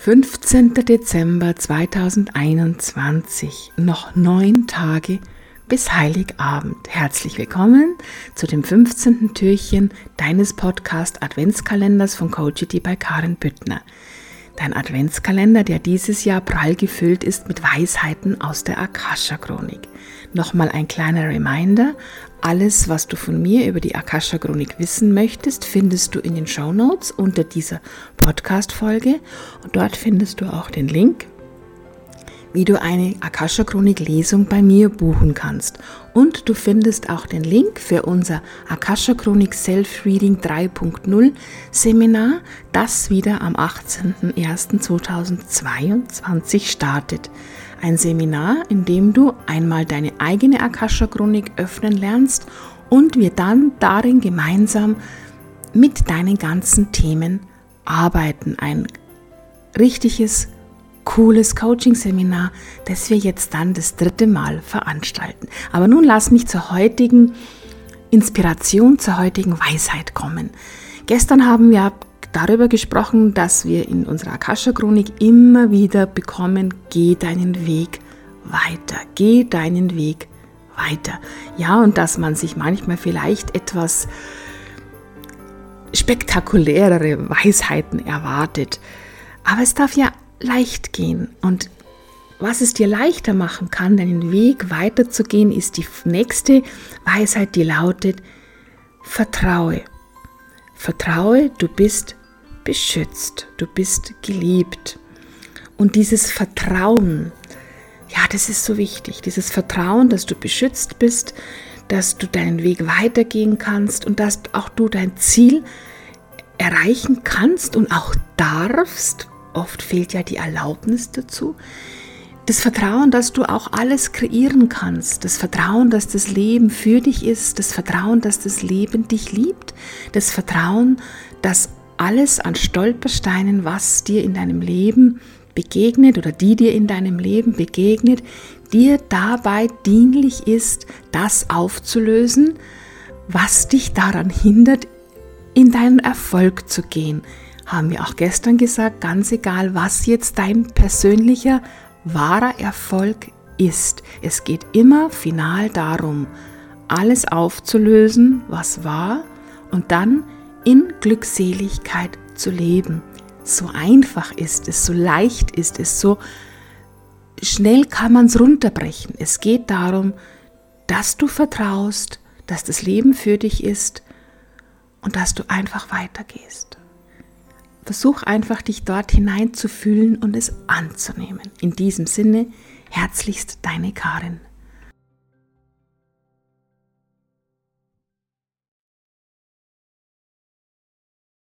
15. Dezember 2021, noch neun Tage bis Heiligabend. Herzlich willkommen zu dem 15. Türchen deines Podcast Adventskalenders von Coachity bei Karin Büttner. Dein Adventskalender, der dieses Jahr prall gefüllt ist mit Weisheiten aus der Akasha-Chronik. Nochmal ein kleiner Reminder, alles, was du von mir über die Akasha-Chronik wissen möchtest, findest du in den Show Notes unter dieser Podcast-Folge. Und dort findest du auch den Link, wie du eine Akasha-Chronik-Lesung bei mir buchen kannst. Und du findest auch den Link für unser Akasha-Chronik Self-Reading 3.0 Seminar, das wieder am 18.01.2022 startet. Ein Seminar, in dem du einmal deine eigene Akasha-Chronik öffnen lernst und wir dann darin gemeinsam mit deinen ganzen Themen arbeiten. Ein richtiges, cooles Coaching-Seminar, das wir jetzt dann das dritte Mal veranstalten. Aber nun lass mich zur heutigen Inspiration, zur heutigen Weisheit kommen. Gestern haben wir darüber gesprochen, dass wir in unserer Akasha-Chronik immer wieder bekommen, geh deinen Weg weiter, geh deinen Weg weiter. Ja, und dass man sich manchmal vielleicht etwas spektakulärere Weisheiten erwartet. Aber es darf ja leicht gehen. Und was es dir leichter machen kann, deinen Weg weiterzugehen, ist die nächste Weisheit, die lautet, vertraue. Vertraue, du bist beschützt, du bist geliebt. Und dieses Vertrauen, ja, das ist so wichtig. Dieses Vertrauen, dass du beschützt bist, dass du deinen Weg weitergehen kannst und dass auch du dein Ziel erreichen kannst und auch darfst. Oft fehlt ja die Erlaubnis dazu. Das Vertrauen, dass du auch alles kreieren kannst. Das Vertrauen, dass das Leben für dich ist. Das Vertrauen, dass das Leben dich liebt. Das Vertrauen, dass alles an Stolpersteinen, was dir in deinem Leben begegnet oder die dir in deinem Leben begegnet, dir dabei dienlich ist, das aufzulösen, was dich daran hindert, in deinen Erfolg zu gehen. Haben wir auch gestern gesagt, ganz egal, was jetzt dein persönlicher, wahrer Erfolg ist. Es geht immer final darum, alles aufzulösen, was war, und dann in Glückseligkeit zu leben. So einfach ist es, so leicht ist es, so schnell kann man es runterbrechen. Es geht darum, dass du vertraust, dass das Leben für dich ist und dass du einfach weitergehst. Versuch einfach, dich dort hineinzufühlen und es anzunehmen. In diesem Sinne, herzlichst deine Karin.